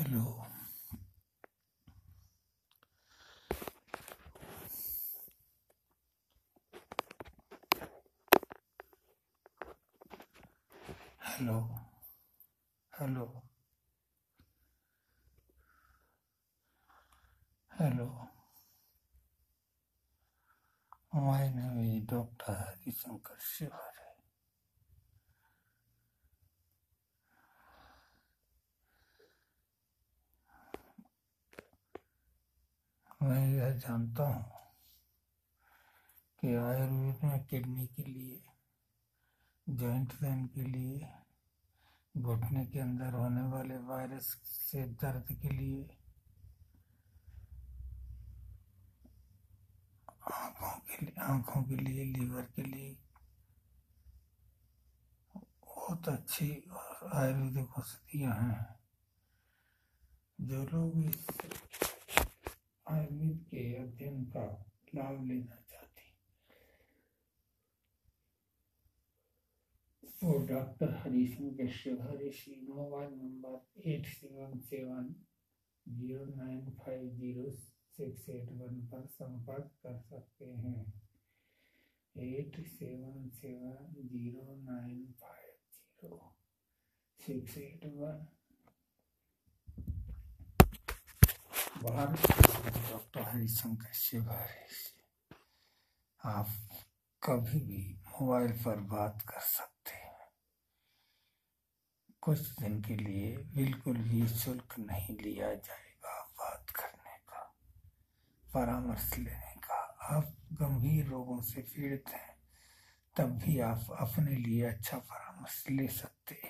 Hello. Hello. Hello. Hello. My name is Dr. Kishankar Shivari. मैं यह जानता हूँ कि आयुर्वेद में किडनी के लिए जॉइंट पेन के लिए, घुटने के अंदर होने वाले वायरस से दर्द के लिए आँखों के लिए, आँखों के लिए लीवर के लिए बहुत अच्छी आयुर्वेदिक औषधियाँ हैं। जो लोग इस आयुर्वेद के अध्ययन का लाभ लेना चाहते वो doctor Harishankar शिवहरीशी mobile number eight seven seven zero nine five zero six eight one पर संपर्क कर सकते हैं। Eight seven seven zero nine five zero six eight one. Doctor Harishankar Shivhare से। आप कभी भी मोबाइल पर बात कर सकते हैं। कुछ दिन के लिए बिल्कुल भी शुल्क नहीं लिया जाएगा बात करने का, परामर्श लेने का। आप गंभीर रोगों से पीड़ित हैं, तब भी आप अपने लिए अच्छा परामर्श ले सकते हैं।